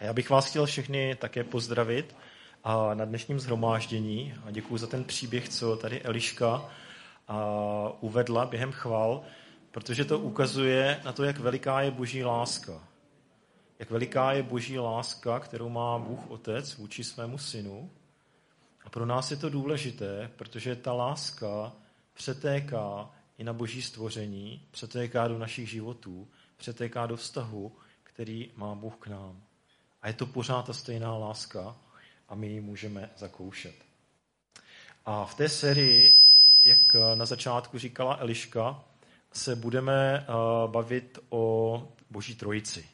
Já bych vás chtěl všechny také pozdravit a na dnešním zhromáždění a děkuji za ten příběh, co tady Eliška a uvedla během chval, protože to ukazuje na to, jak veliká je boží láska. Jak veliká je boží láska, kterou má Bůh Otec vůči svému synu. A pro nás je to důležité, protože ta láska přetéká i na boží stvoření, přetéká do našich životů, přetéká do vztahu, který má Bůh k nám. A je to pořád ta stejná láska a my ji můžeme zakoušet. A v té sérii, jak na začátku říkala Eliška, se budeme eh, bavit o Boží trojici.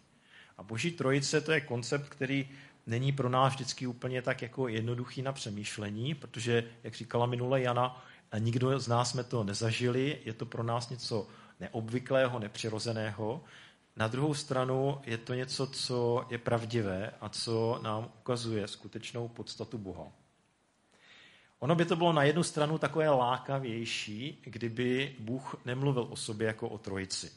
A Boží trojice to je koncept, který není pro nás vždycky úplně tak jako jednoduchý na přemýšlení, protože, jak říkala minule Jana, nikdo z nás jsme to nezažili, je to pro nás něco neobvyklého, nepřirozeného. Na druhou stranu je to něco, co je pravdivé a co nám ukazuje skutečnou podstatu Boha. Ono by to bylo na jednu stranu takové lákavější, kdyby Bůh nemluvil o sobě jako o trojici.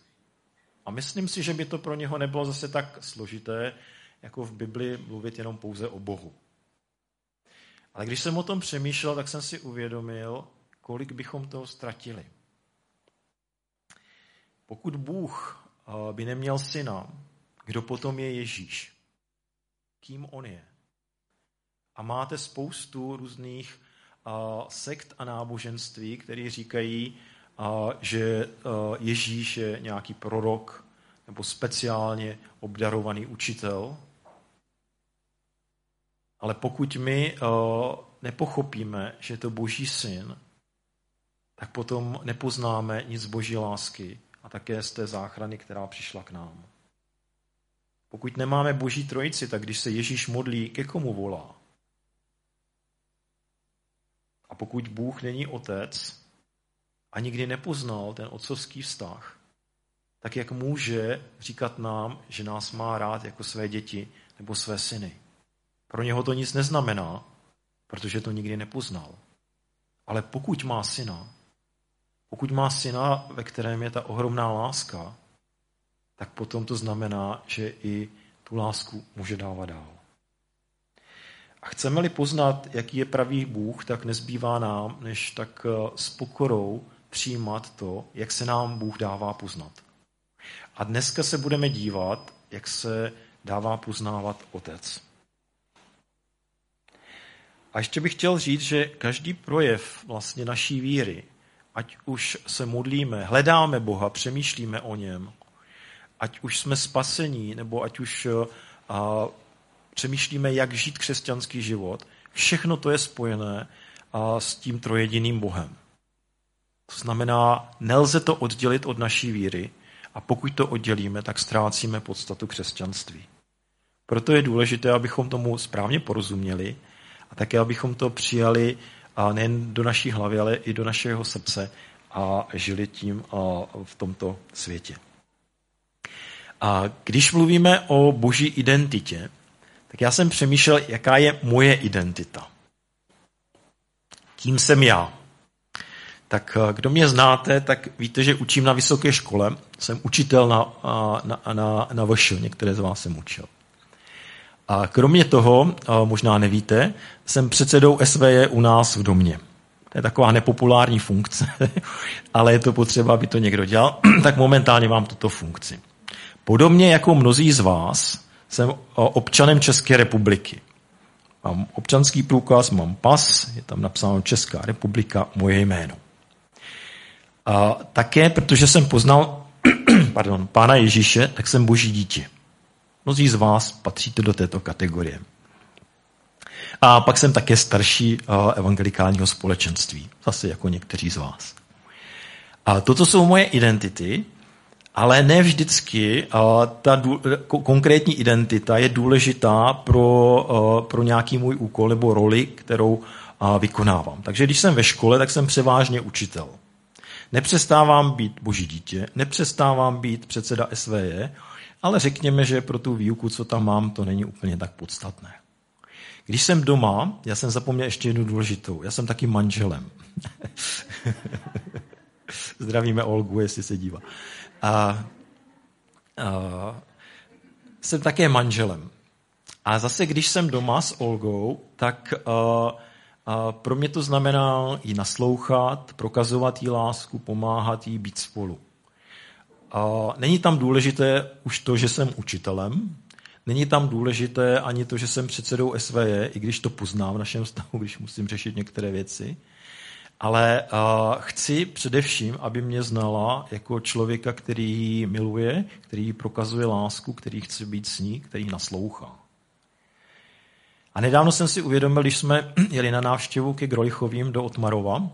A myslím si, že by to pro něho nebylo zase tak složité, jako v Bibli mluvit jenom pouze o Bohu. Ale když jsem o tom přemýšlel, tak jsem si uvědomil, kolik bychom toho ztratili. Pokud Bůh by neměl syna, kdo potom je Ježíš? Kým on je? A máte spoustu různých sekt a náboženství, které říkají, že Ježíš je nějaký prorok nebo speciálně obdarovaný učitel. Ale pokud my nepochopíme, že je to boží syn, tak potom nepoznáme nic boží lásky a také z té záchrany, která přišla k nám. Pokud nemáme boží trojici, tak když se Ježíš modlí, ke komu volá? A pokud Bůh není otec a nikdy nepoznal ten otcovský vztah, tak jak může říkat nám, že nás má rád jako své děti nebo své syny? Pro něho to nic neznamená, protože to nikdy nepoznal. Ale pokud má syna, pokud má syna, ve kterém je ta ohromná láska, tak potom to znamená, že i tu lásku může dávat dál. A chceme-li poznat, jaký je pravý Bůh, tak nezbývá nám, než tak eh, s pokorou přijímat to, jak se nám Bůh dává poznat. A dneska se budeme dívat, jak se dává poznávat Otec. A ještě bych chtěl říct, že každý projev vlastně naší víry ať už se modlíme, hledáme Boha, přemýšlíme o něm, ať už jsme spasení, nebo ať už a, přemýšlíme, jak žít křesťanský život, všechno to je spojené a, s tím trojediným Bohem. To znamená, nelze to oddělit od naší víry a pokud to oddělíme, tak ztrácíme podstatu křesťanství. Proto je důležité, abychom tomu správně porozuměli a také, abychom to přijali a nejen do naší hlavy, ale i do našeho srdce a žili tím v tomto světě. A když mluvíme o boží identitě, tak já jsem přemýšlel, jaká je moje identita. Kým jsem já? Tak kdo mě znáte, tak víte, že učím na vysoké škole. Jsem učitel na, na, na, na VŠ, některé z vás jsem učil. A kromě toho, možná nevíte, jsem předsedou SVJ u nás v domě. To je taková nepopulární funkce, ale je to potřeba, aby to někdo dělal, tak momentálně mám tuto funkci. Podobně jako mnozí z vás jsem občanem České republiky. Mám občanský průkaz, mám pas, je tam napsáno Česká republika, moje jméno. A také, protože jsem poznal pardon, Pána Ježíše, tak jsem boží dítě. Mnozí z vás patříte do této kategorie. A pak jsem také starší eh, evangelikálního společenství, zase jako někteří z vás. A toto jsou moje identity, ale ne vždycky eh, ta konkrétní identita je důležitá pro, eh, pro nějaký můj úkol nebo roli, kterou vykonávám. Takže když jsem ve škole, tak jsem převážně učitel. Nepřestávám být boží dítě, nepřestávám být předseda SVJ, ale řekněme, že pro tu výuku, co tam mám, to není úplně tak podstatné. Když jsem doma, já jsem zapomněl ještě jednu důležitou. Já jsem taky manželem. Zdravíme Olgu, jestli se dívá. A, a, jsem také manželem. A zase, když jsem doma s Olgou, tak uh, uh, pro mě to znamená jí naslouchat, prokazovat jí lásku, pomáhat jí být spolu. Není tam důležité už to, že jsem učitelem, není tam důležité ani to, že jsem předsedou SVJ, i když to poznám v našem vztahu, když musím řešit některé věci. Ale chci především, aby mě znala jako člověka, který ji miluje, který jí prokazuje lásku, který chce být s ní, který naslouchá. A nedávno jsem si uvědomil, když jsme jeli na návštěvu ke Grojchovým do Otmarova,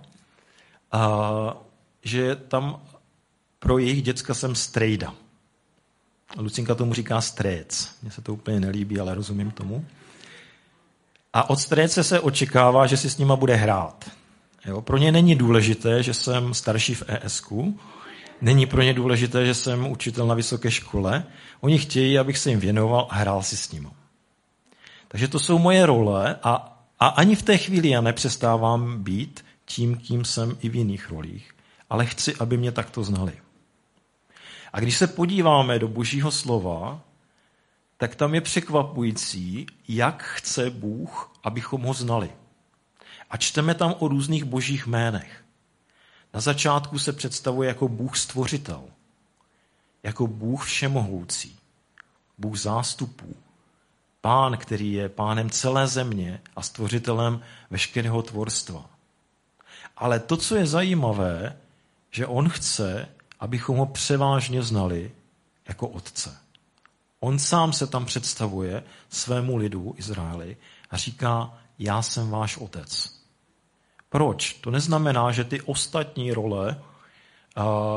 že tam pro jejich děcka jsem strejda. Lucinka tomu říká stréc. Mně se to úplně nelíbí, ale rozumím tomu. A od stréce se očekává, že si s nima bude hrát. Jo? Pro ně není důležité, že jsem starší v ESK, není pro ně důležité, že jsem učitel na vysoké škole. Oni chtějí, abych se jim věnoval a hrál si s nimi. Takže to jsou moje role a, a ani v té chvíli já nepřestávám být tím, kým jsem i v jiných rolích. Ale chci, aby mě takto znali. A když se podíváme do božího slova, tak tam je překvapující, jak chce Bůh, abychom ho znali. A čteme tam o různých božích jménech. Na začátku se představuje jako Bůh stvořitel, jako Bůh všemohoucí, Bůh zástupů, pán, který je pánem celé země a stvořitelem veškerého tvorstva. Ale to, co je zajímavé, že on chce, abychom ho převážně znali jako otce. On sám se tam představuje svému lidu Izraeli a říká, já jsem váš otec. Proč? To neznamená, že ty ostatní role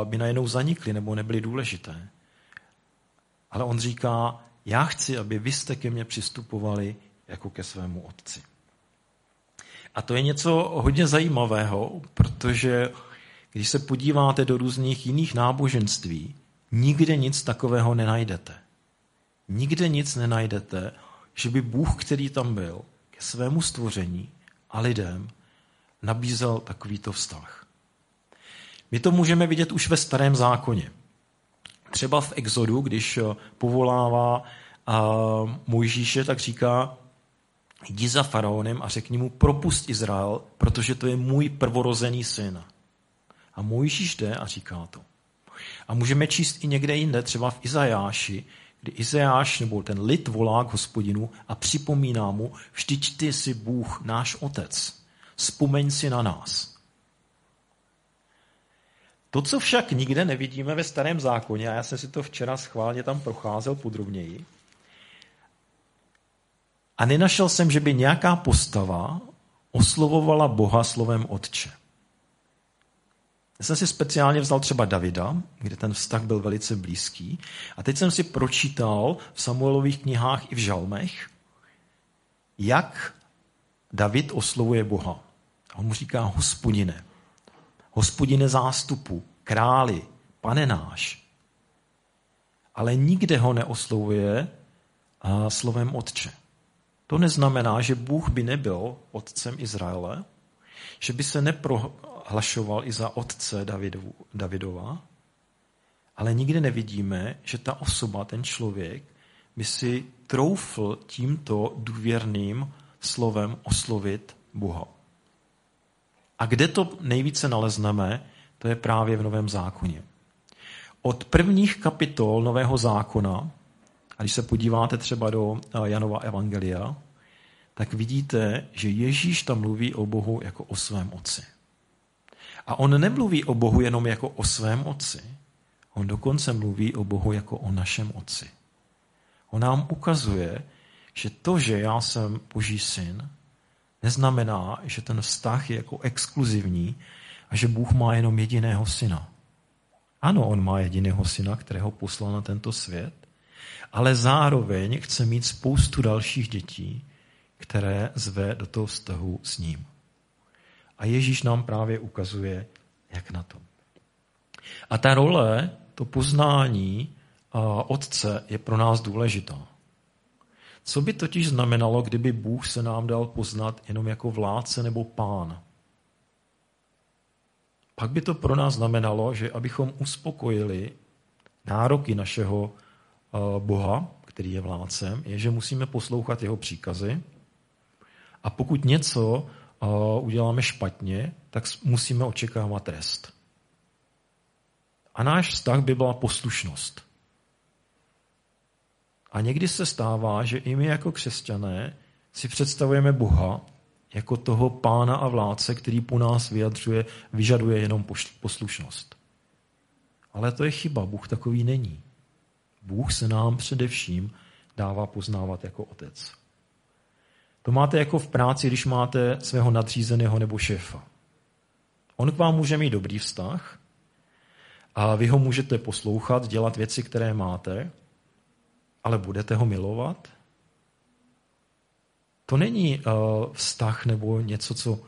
by najednou zanikly nebo nebyly důležité. Ale on říká, já chci, aby vy jste ke mně přistupovali jako ke svému otci. A to je něco hodně zajímavého, protože když se podíváte do různých jiných náboženství, nikde nic takového nenajdete. Nikde nic nenajdete, že by Bůh, který tam byl, ke svému stvoření a lidem nabízel takovýto vztah. My to můžeme vidět už ve starém zákoně. Třeba v Exodu, když povolává Mojžíše, tak říká, jdi za faraonem a řekni mu, propust Izrael, protože to je můj prvorozený syn. A Mojžíš jde a říká to. A můžeme číst i někde jinde, třeba v Izajáši, kdy Izajáš nebo ten lid volá k hospodinu a připomíná mu, vždyť ty jsi Bůh, náš otec. Vzpomeň si na nás. To, co však nikde nevidíme ve starém zákoně, a já jsem si to včera schválně tam procházel podrobněji, a nenašel jsem, že by nějaká postava oslovovala Boha slovem Otče. Já jsem si speciálně vzal třeba Davida, kde ten vztah byl velice blízký. A teď jsem si pročítal v Samuelových knihách i v žalmech, jak David oslovuje Boha. A on mu říká hospodine, hospodine zástupu, králi, pane náš. Ale nikde ho neoslovuje slovem otče. To neznamená, že Bůh by nebyl otcem Izraele, že by se neprohlašoval i za otce Davidovu, Davidova, ale nikde nevidíme, že ta osoba, ten člověk, by si troufl tímto důvěrným slovem oslovit Boha. A kde to nejvíce nalezneme, to je právě v Novém zákoně. Od prvních kapitol Nového zákona a když se podíváte třeba do eh, Janova Evangelia, tak vidíte, že Ježíš tam mluví o Bohu jako o svém otci. A on nemluví o Bohu jenom jako o svém otci, on dokonce mluví o Bohu jako o našem otci. On nám ukazuje, že to, že já jsem Boží syn, neznamená, že ten vztah je jako exkluzivní a že Bůh má jenom jediného syna. Ano, on má jediného syna, kterého poslal na tento svět, ale zároveň chce mít spoustu dalších dětí, které zve do toho vztahu s ním. A Ježíš nám právě ukazuje, jak na to. A ta role, to poznání Otce je pro nás důležitá. Co by totiž znamenalo, kdyby Bůh se nám dal poznat jenom jako vládce nebo pán? Pak by to pro nás znamenalo, že abychom uspokojili nároky našeho Boha, který je vládcem, je, že musíme poslouchat jeho příkazy a pokud něco uděláme špatně, tak musíme očekávat trest. A náš vztah by byla poslušnost. A někdy se stává, že i my jako křesťané si představujeme Boha jako toho pána a vládce, který po nás vyjadřuje, vyžaduje jenom poslušnost. Ale to je chyba, Bůh takový není. Bůh se nám především dává poznávat jako otec. To máte jako v práci, když máte svého nadřízeného nebo šéfa. On k vám může mít dobrý vztah a vy ho můžete poslouchat, dělat věci, které máte, ale budete ho milovat? To není uh, vztah nebo něco, co,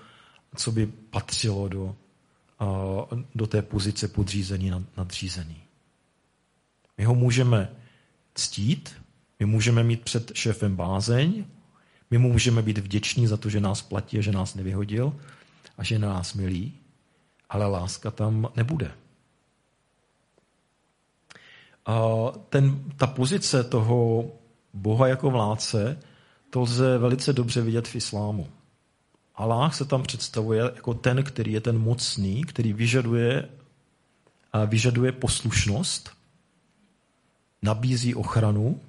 co by patřilo do, uh, do té pozice podřízený nadřízený. My ho můžeme ctít, my můžeme mít před šéfem bázeň, my mu můžeme být vděční za to, že nás platí a že nás nevyhodil a že nás milí, ale láska tam nebude. A ten, ta pozice toho Boha jako vládce, to lze velice dobře vidět v islámu. Allah se tam představuje jako ten, který je ten mocný, který vyžaduje, vyžaduje poslušnost, nabízí ochranu,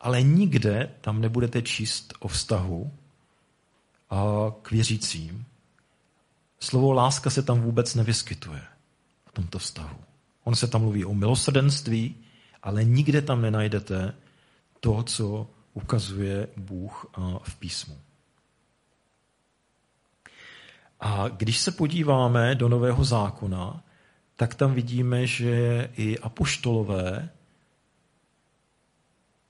ale nikde tam nebudete číst o vztahu a k věřícím. Slovo láska se tam vůbec nevyskytuje v tomto vztahu. On se tam mluví o milosrdenství, ale nikde tam nenajdete to, co ukazuje Bůh v písmu. A když se podíváme do Nového zákona, tak tam vidíme, že i apoštolové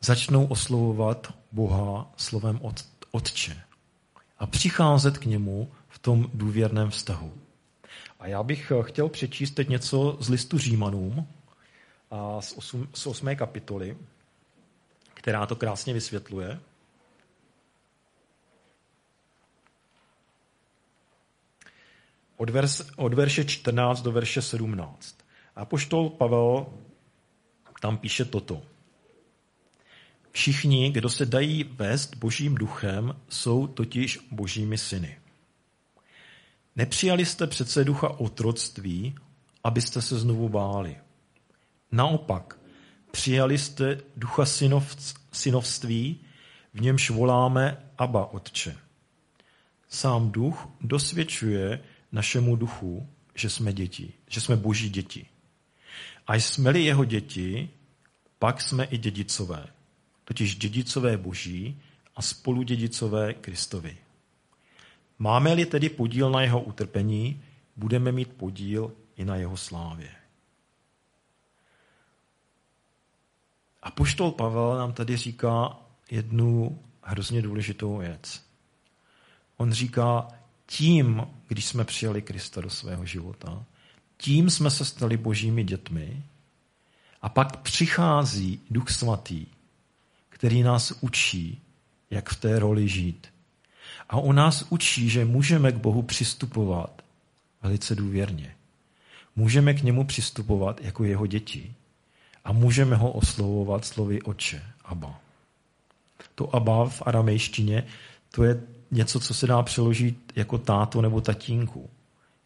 začnou oslovovat Boha slovem Otče a přicházet k němu v tom důvěrném vztahu. A já bych eh, chtěl přečíst teď něco z listu Římanům a z, osm, z 8. kapitoly, která to krásně vysvětluje. Od, vers, od verše 14 do verše 17. A poštol Pavel tam píše toto. Všichni, kdo se dají vést božím duchem, jsou totiž božími syny. Nepřijali jste přece ducha otroctví, abyste se znovu báli. Naopak, přijali jste ducha synovství, v němž voláme Abba Otče. Sám duch dosvědčuje našemu duchu, že jsme děti, že jsme boží děti. A jsme-li jeho děti, pak jsme i dědicové totiž dědicové boží a spoludědicové Kristovi. Máme-li tedy podíl na jeho utrpení, budeme mít podíl i na jeho slávě. A poštol Pavel nám tady říká jednu hrozně důležitou věc. On říká, tím, když jsme přijali Krista do svého života, tím jsme se stali božími dětmi a pak přichází Duch Svatý který nás učí, jak v té roli žít. A on nás učí, že můžeme k Bohu přistupovat velice důvěrně. Můžeme k němu přistupovat jako jeho děti a můžeme ho oslovovat slovy oče, Abba. To Abba v aramejštině, to je něco, co se dá přeložit jako táto nebo tatínku.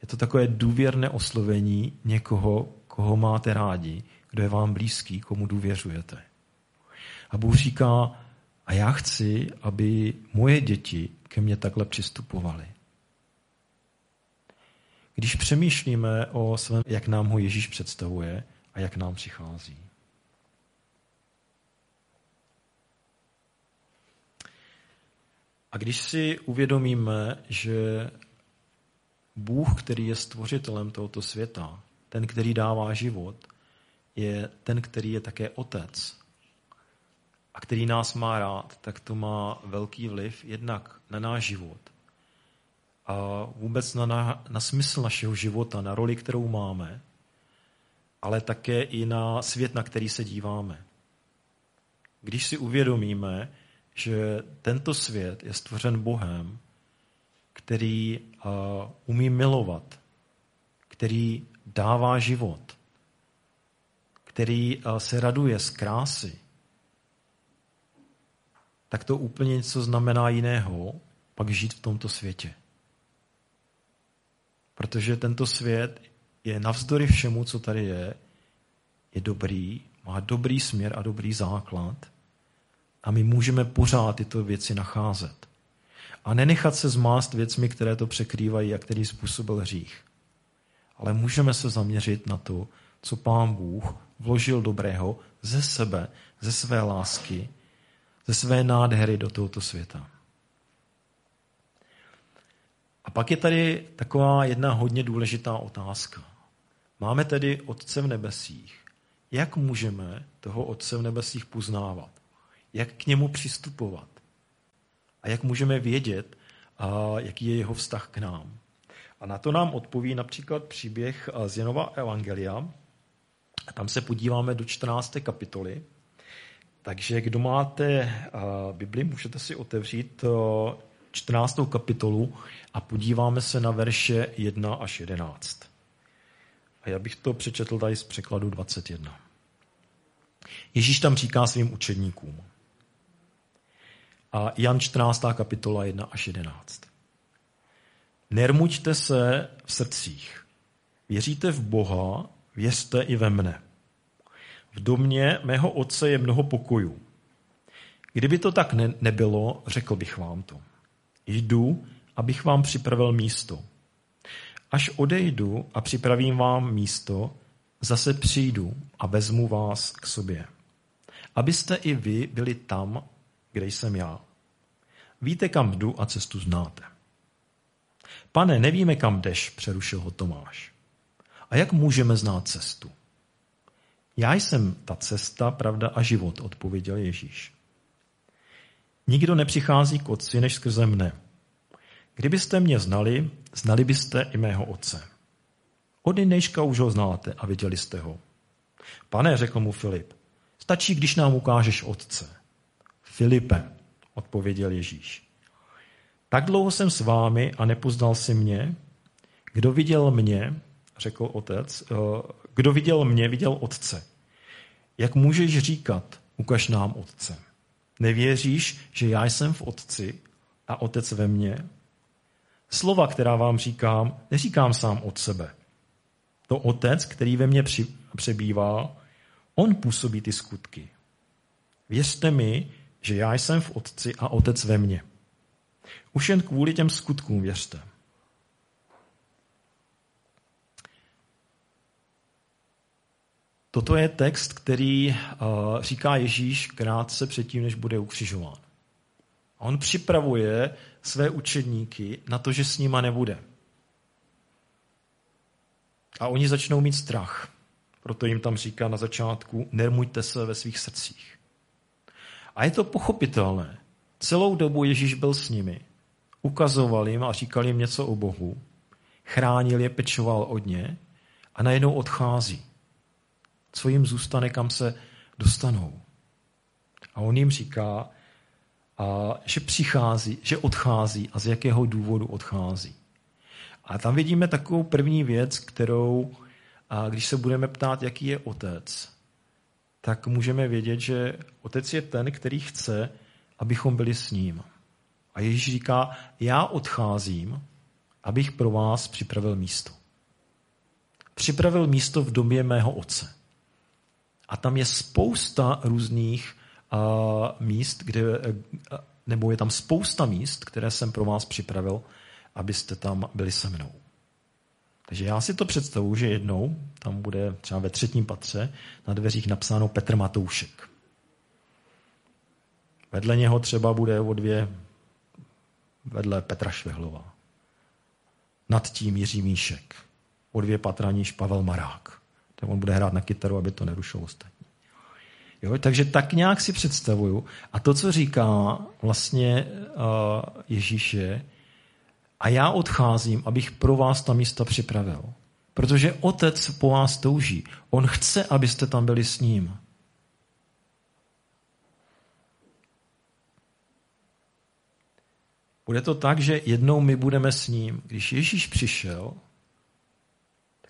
Je to takové důvěrné oslovení někoho, koho máte rádi, kdo je vám blízký, komu důvěřujete. A Bůh říká, a já chci, aby moje děti ke mně takhle přistupovaly. Když přemýšlíme o svém, jak nám ho Ježíš představuje a jak nám přichází. A když si uvědomíme, že Bůh, který je stvořitelem tohoto světa, ten, který dává život, je ten, který je také otec, který nás má rád, tak to má velký vliv jednak na náš život a vůbec na, na, na smysl našeho života, na roli, kterou máme, ale také i na svět, na který se díváme. Když si uvědomíme, že tento svět je stvořen Bohem, který uh, umí milovat, který dává život, který uh, se raduje z krásy, tak to úplně něco znamená jiného, pak žít v tomto světě. Protože tento svět je navzdory všemu, co tady je, je dobrý, má dobrý směr a dobrý základ a my můžeme pořád tyto věci nacházet. A nenechat se zmást věcmi, které to překrývají a který způsobil hřích. Ale můžeme se zaměřit na to, co Pán Bůh vložil dobrého ze sebe, ze své lásky, ze své nádhery do tohoto světa. A pak je tady taková jedna hodně důležitá otázka. Máme tedy Otce v nebesích. Jak můžeme toho Otce v nebesích poznávat? Jak k němu přistupovat? A jak můžeme vědět, jaký je jeho vztah k nám? A na to nám odpoví například příběh z Janova Evangelia. Tam se podíváme do 14. kapitoly. Takže kdo máte Bibli, můžete si otevřít 14. kapitolu a podíváme se na verše 1 až 11. A já bych to přečetl tady z překladu 21. Ježíš tam říká svým učedníkům. A Jan 14. kapitola 1 až 11. Nermuďte se v srdcích. Věříte v Boha, věřte i ve mne. V domě mého otce je mnoho pokojů. Kdyby to tak ne- nebylo, řekl bych vám to. Jdu, abych vám připravil místo. Až odejdu a připravím vám místo, zase přijdu a vezmu vás k sobě. Abyste i vy byli tam, kde jsem já. Víte, kam jdu a cestu znáte. Pane, nevíme, kam jdeš, přerušil ho Tomáš. A jak můžeme znát cestu? Já jsem ta cesta, pravda a život, odpověděl Ježíš. Nikdo nepřichází k otci než skrze mne. Kdybyste mě znali, znali byste i mého otce. Od nejška už ho znáte a viděli jste ho. Pane, řekl mu Filip, stačí, když nám ukážeš otce. Filipe, odpověděl Ježíš. Tak dlouho jsem s vámi a nepoznal si mě. Kdo viděl mě, řekl otec, eh, kdo viděl mě, viděl otce. Jak můžeš říkat, ukaž nám otce? Nevěříš, že já jsem v otci a otec ve mně? Slova, která vám říkám, neříkám sám od sebe. To otec, který ve mně při, přebývá, on působí ty skutky. Věřte mi, že já jsem v otci a otec ve mně. Už jen kvůli těm skutkům věřte. Toto je text, který uh, říká Ježíš krátce předtím, než bude ukřižován. A on připravuje své učedníky na to, že s nima nebude. A oni začnou mít strach. Proto jim tam říká na začátku, nermuďte se ve svých srdcích. A je to pochopitelné. Celou dobu Ježíš byl s nimi. Ukazoval jim a říkal jim něco o Bohu. Chránil je, pečoval od ně a najednou odchází. Co jim zůstane, kam se dostanou. A on jim říká, a že přichází, že odchází a z jakého důvodu odchází. A tam vidíme takovou první věc, kterou, a když se budeme ptát, jaký je otec, tak můžeme vědět, že otec je ten, který chce, abychom byli s ním. A Ježíš říká, já odcházím, abych pro vás připravil místo. Připravil místo v domě mého otce. A tam je spousta různých míst, kde, nebo je tam spousta míst, které jsem pro vás připravil, abyste tam byli se mnou. Takže já si to představuji, že jednou tam bude třeba ve třetím patře na dveřích napsáno Petr Matoušek. Vedle něho třeba bude o dvě vedle Petra Švehlova. Nad tím Jiří Míšek. O dvě patra níž Pavel Marák. Tak on bude hrát na kytaru, aby to nerušilo ostatní. Jo? Takže tak nějak si představuju. A to, co říká vlastně uh, Ježíš je, a já odcházím, abych pro vás ta místa připravil. Protože otec po vás touží. On chce, abyste tam byli s ním. Bude to tak, že jednou my budeme s ním. Když Ježíš přišel,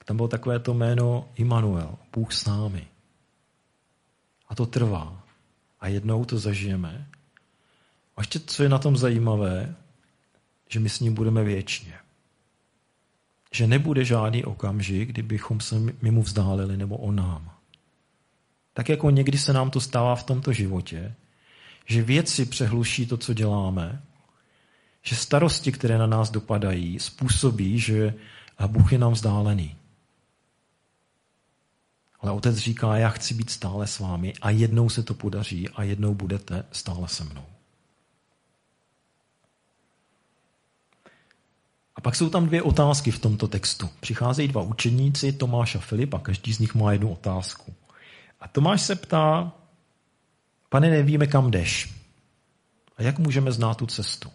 tak tam bylo takové to jméno Immanuel, Bůh s námi. A to trvá. A jednou to zažijeme. A ještě co je na tom zajímavé, že my s ním budeme věčně. Že nebude žádný okamžik, kdybychom se mimo vzdálili nebo o nám. Tak jako někdy se nám to stává v tomto životě, že věci přehluší to, co děláme, že starosti, které na nás dopadají, způsobí, že Bůh je nám vzdálený. Ale otec říká, já chci být stále s vámi a jednou se to podaří a jednou budete stále se mnou. A pak jsou tam dvě otázky v tomto textu. Přicházejí dva učeníci, Tomáš a Filip, a každý z nich má jednu otázku. A Tomáš se ptá, pane, nevíme, kam jdeš. A jak můžeme znát tu cestu?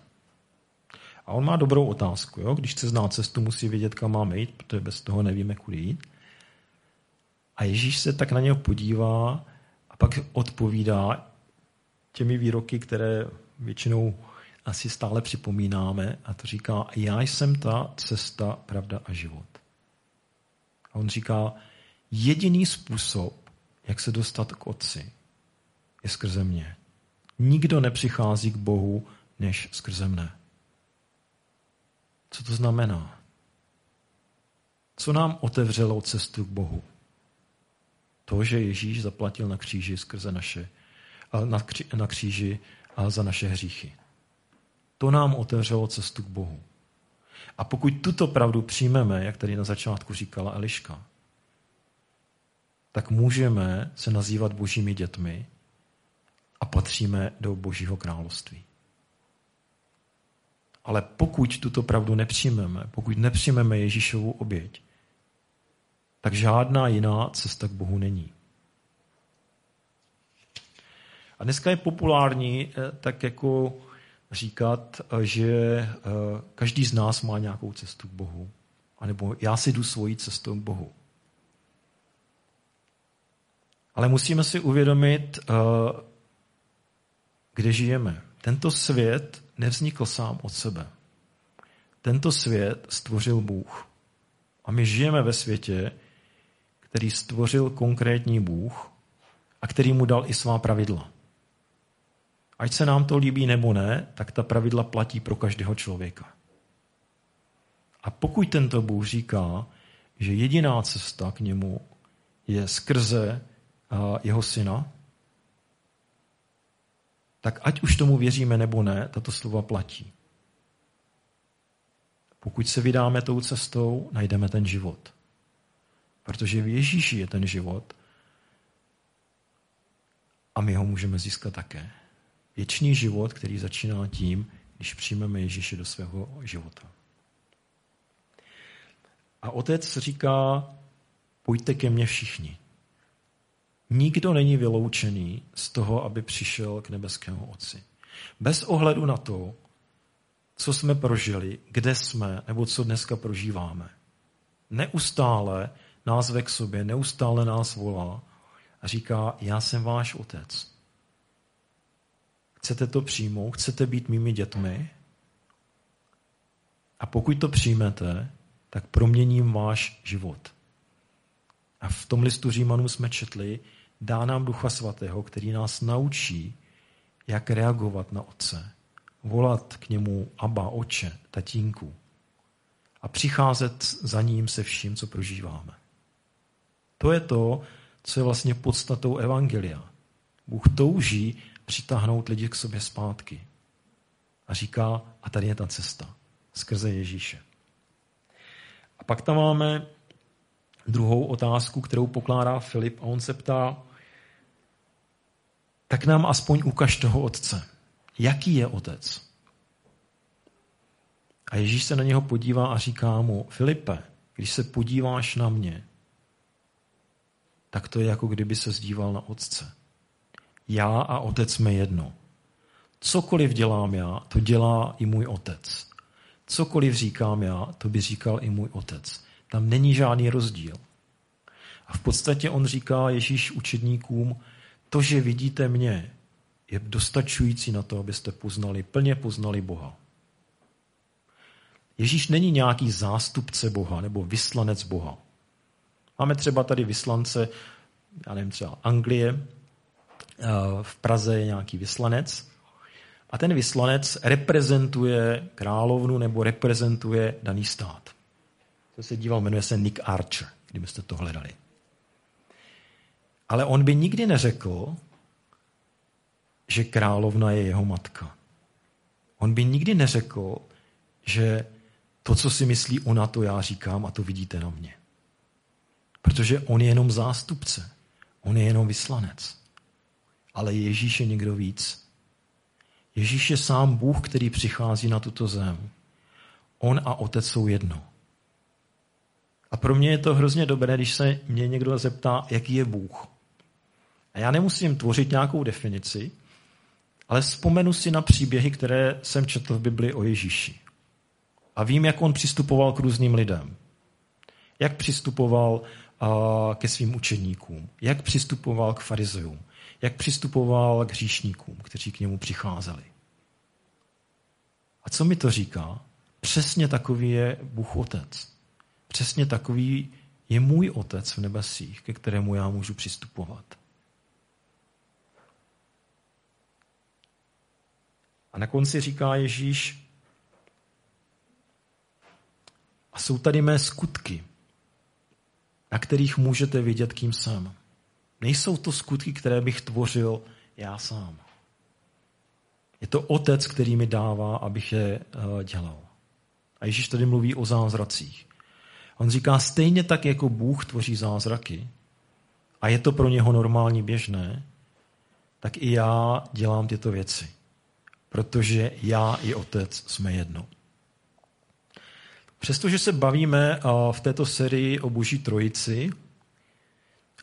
A on má dobrou otázku. Jo? Když chce znát cestu, musí vědět, kam máme jít, protože bez toho nevíme, kudy jít. A Ježíš se tak na něho podívá a pak odpovídá těmi výroky, které většinou asi stále připomínáme a to říká, já jsem ta cesta, pravda a život. A on říká, jediný způsob, jak se dostat k Otci, je skrze mě. Nikdo nepřichází k Bohu, než skrze mne. Co to znamená? Co nám otevřelo cestu k Bohu? To, že Ježíš zaplatil na kříži skrze naše, na, kří, na kříži a za naše hříchy. To nám otevřelo cestu k Bohu. A pokud tuto pravdu přijmeme, jak tady na začátku říkala Eliška, tak můžeme se nazývat božími dětmi a patříme do božího království. Ale pokud tuto pravdu nepřijmeme, pokud nepřijmeme Ježíšovu oběť, tak žádná jiná cesta k Bohu není. A dneska je populární eh, tak jako říkat, eh, že eh, každý z nás má nějakou cestu k Bohu. A nebo já si jdu svojí cestou k Bohu. Ale musíme si uvědomit, kde žijeme. Tento svět nevznikl sám od sebe. Tento svět stvořil Bůh. A my žijeme ve světě, který stvořil konkrétní Bůh a který mu dal i svá pravidla. Ať se nám to líbí nebo ne, tak ta pravidla platí pro každého člověka. A pokud tento Bůh říká, že jediná cesta k němu je skrze jeho syna, tak ať už tomu věříme nebo ne, tato slova platí. Pokud se vydáme tou cestou, najdeme ten život. Protože v Ježíši je ten život a my ho můžeme získat také. Věčný život, který začíná tím, když přijmeme Ježíše do svého života. A otec říká, pojďte ke mně všichni. Nikdo není vyloučený z toho, aby přišel k nebeskému Otci. Bez ohledu na to, co jsme prožili, kde jsme, nebo co dneska prožíváme. Neustále nás ve k sobě, neustále nás volá a říká, já jsem váš otec. Chcete to přijmout? Chcete být mými dětmi? A pokud to přijmete, tak proměním váš život. A v tom listu Římanů jsme četli, dá nám Ducha Svatého, který nás naučí, jak reagovat na Otce. Volat k němu Abba, Oče, Tatínku. A přicházet za ním se vším, co prožíváme. To je to, co je vlastně podstatou Evangelia. Bůh touží přitáhnout lidi k sobě zpátky. A říká, a tady je ta cesta, skrze Ježíše. A pak tam máme druhou otázku, kterou pokládá Filip a on se ptá, tak nám aspoň ukaž toho otce. Jaký je otec? A Ježíš se na něho podívá a říká mu, Filipe, když se podíváš na mě, tak to je jako kdyby se zdíval na otce. Já a otec jsme jedno. Cokoliv dělám já, to dělá i můj otec. Cokoliv říkám já, to by říkal i můj otec. Tam není žádný rozdíl. A v podstatě on říká Ježíš učedníkům, to, že vidíte mě, je dostačující na to, abyste poznali, plně poznali Boha. Ježíš není nějaký zástupce Boha nebo vyslanec Boha. Máme třeba tady vyslance, já nevím, třeba Anglie, v Praze je nějaký vyslanec a ten vyslanec reprezentuje královnu nebo reprezentuje daný stát. To se díval, jmenuje se Nick Archer, kdybyste to hledali. Ale on by nikdy neřekl, že královna je jeho matka. On by nikdy neřekl, že to, co si myslí ona, to já říkám a to vidíte na mě. Protože on je jenom zástupce. On je jenom vyslanec. Ale Ježíš je někdo víc. Ježíš je sám Bůh, který přichází na tuto zem. On a otec jsou jedno. A pro mě je to hrozně dobré, když se mě někdo zeptá, jaký je Bůh. A já nemusím tvořit nějakou definici, ale vzpomenu si na příběhy, které jsem četl v Bibli o Ježíši. A vím, jak on přistupoval k různým lidem. Jak přistupoval ke svým učeníkům. Jak přistupoval k farizejům. Jak přistupoval k hříšníkům, kteří k němu přicházeli. A co mi to říká? Přesně takový je Bůh Otec. Přesně takový je můj Otec v nebesích, ke kterému já můžu přistupovat. A na konci říká Ježíš, a jsou tady mé skutky, na kterých můžete vidět, kým jsem. Nejsou to skutky, které bych tvořil já sám. Je to otec, který mi dává, abych je eh, dělal. A Ježíš tady mluví o zázracích. On říká, stejně tak, jako Bůh tvoří zázraky, a je to pro něho normální běžné, tak i já dělám tyto věci. Protože já i otec jsme jedno. Přestože se bavíme v této sérii o Boží trojici,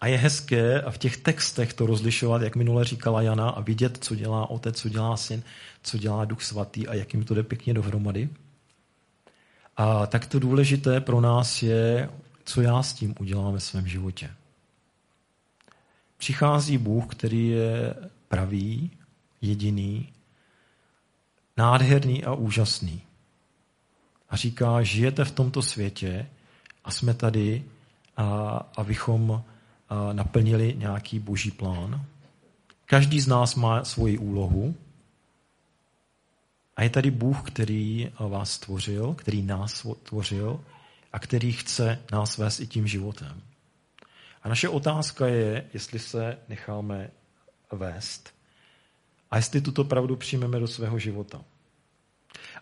a je hezké a v těch textech to rozlišovat, jak minule říkala Jana, a vidět, co dělá otec, co dělá syn, co dělá duch svatý a jak jim to jde pěkně dohromady. A tak to důležité pro nás je, co já s tím udělám ve svém životě. Přichází Bůh, který je pravý, jediný, nádherný a úžasný a říká, žijete v tomto světě a jsme tady, a, abychom a, naplnili nějaký boží plán. Každý z nás má svoji úlohu a je tady Bůh, který vás stvořil, který nás stvořil a který chce nás vést i tím životem. A naše otázka je, jestli se necháme vést a jestli tuto pravdu přijmeme do svého života.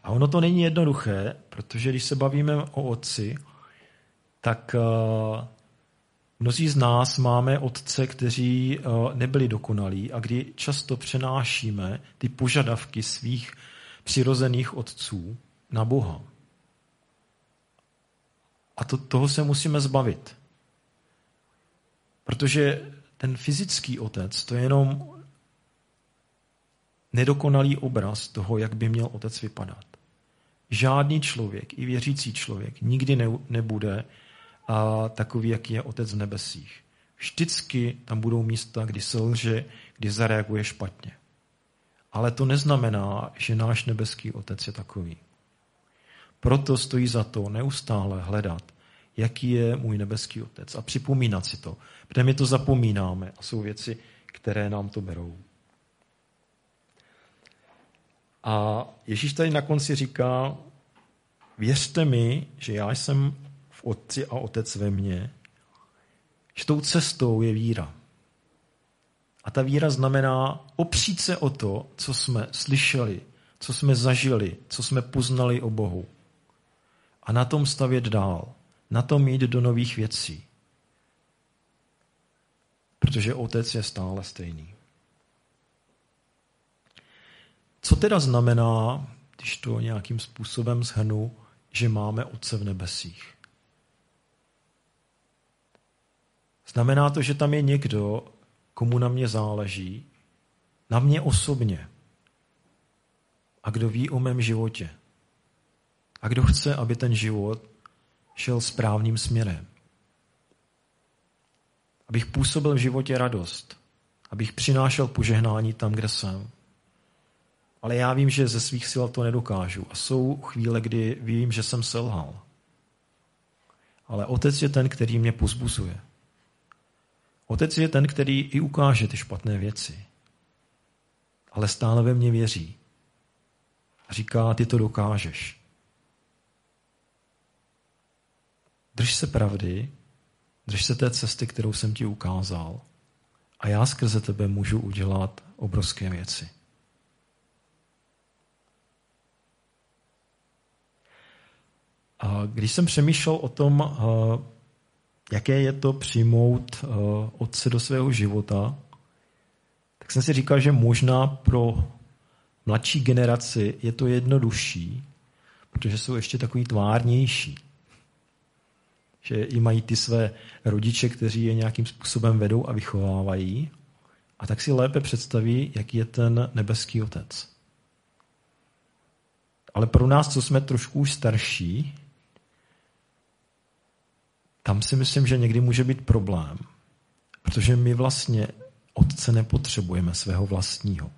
A ono to není jednoduché, protože když se bavíme o otci, tak uh, mnozí z nás máme otce, kteří uh, nebyli dokonalí a kdy často přenášíme ty požadavky svých přirozených otců na Boha. A to, toho se musíme zbavit. Protože ten fyzický otec, to je jenom nedokonalý obraz toho, jak by měl otec vypadat. Žádný člověk, i věřící člověk, nikdy ne, nebude a, takový, jaký je otec v nebesích. Vždycky tam budou místa, kdy se lže, kdy zareaguje špatně. Ale to neznamená, že náš nebeský otec je takový. Proto stojí za to neustále hledat, jaký je můj nebeský otec a připomínat si to, protože my to zapomínáme a jsou věci, které nám to berou. A Ježíš tady na konci říká, věřte mi, že já jsem v Otci a Otec ve mně, že tou cestou je víra. A ta víra znamená opřít se o to, co jsme slyšeli, co jsme zažili, co jsme poznali o Bohu. A na tom stavět dál, na tom jít do nových věcí. Protože Otec je stále stejný. Co teda znamená, když to nějakým způsobem zhrnu, že máme Otce v nebesích? Znamená to, že tam je někdo, komu na mě záleží, na mě osobně. A kdo ví o mém životě. A kdo chce, aby ten život šel správným směrem. Abych působil v životě radost. Abych přinášel požehnání tam, kde jsem. Ale já vím, že ze svých sil to nedokážu. A jsou chvíle, kdy vím, že jsem selhal. Ale otec je ten, který mě pozbuzuje. Otec je ten, který i ukáže ty špatné věci. Ale stále ve mně věří. Říká, ty to dokážeš. Drž se pravdy, drž se té cesty, kterou jsem ti ukázal a já skrze tebe můžu udělat obrovské věci. Když jsem přemýšlel o tom, jaké je to přijmout otce do svého života, tak jsem si říkal, že možná pro mladší generaci je to jednodušší, protože jsou ještě takový tvárnější. Že i mají ty své rodiče, kteří je nějakým způsobem vedou a vychovávají, a tak si lépe představí, jaký je ten nebeský otec. Ale pro nás, co jsme trošku už starší, tam si myslím, že někdy může být problém. Protože my vlastně otce nepotřebujeme svého vlastního.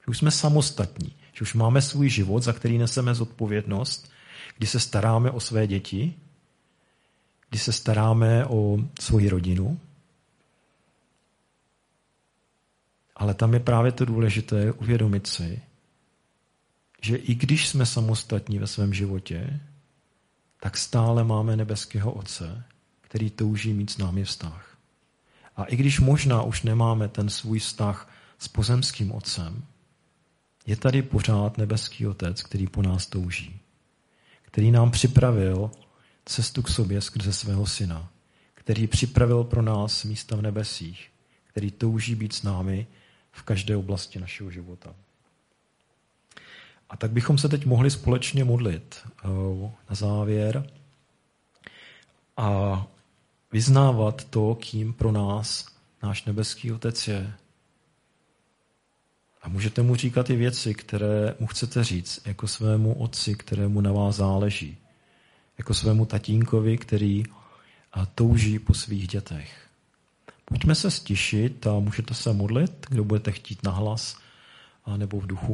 Že už jsme samostatní, že už máme svůj život, za který neseme zodpovědnost, kdy se staráme o své děti, kdy se staráme o svoji rodinu. Ale tam je právě to důležité uvědomit si, že i když jsme samostatní ve svém životě, tak stále máme nebeského Otce, který touží mít s námi vztah. A i když možná už nemáme ten svůj vztah s pozemským Otcem, je tady pořád nebeský Otec, který po nás touží, který nám připravil cestu k sobě skrze svého syna, který připravil pro nás místa v nebesích, který touží být s námi v každé oblasti našeho života. A tak bychom se teď mohli společně modlit eh, na závěr a vyznávat to, kým pro nás náš nebeský Otec je. A můžete mu říkat i věci, které mu chcete říct, jako svému otci, kterému na vás záleží, jako svému tatínkovi, který touží po svých dětech. Pojďme se stišit a můžete se modlit, kdo budete chtít nahlas nebo v duchu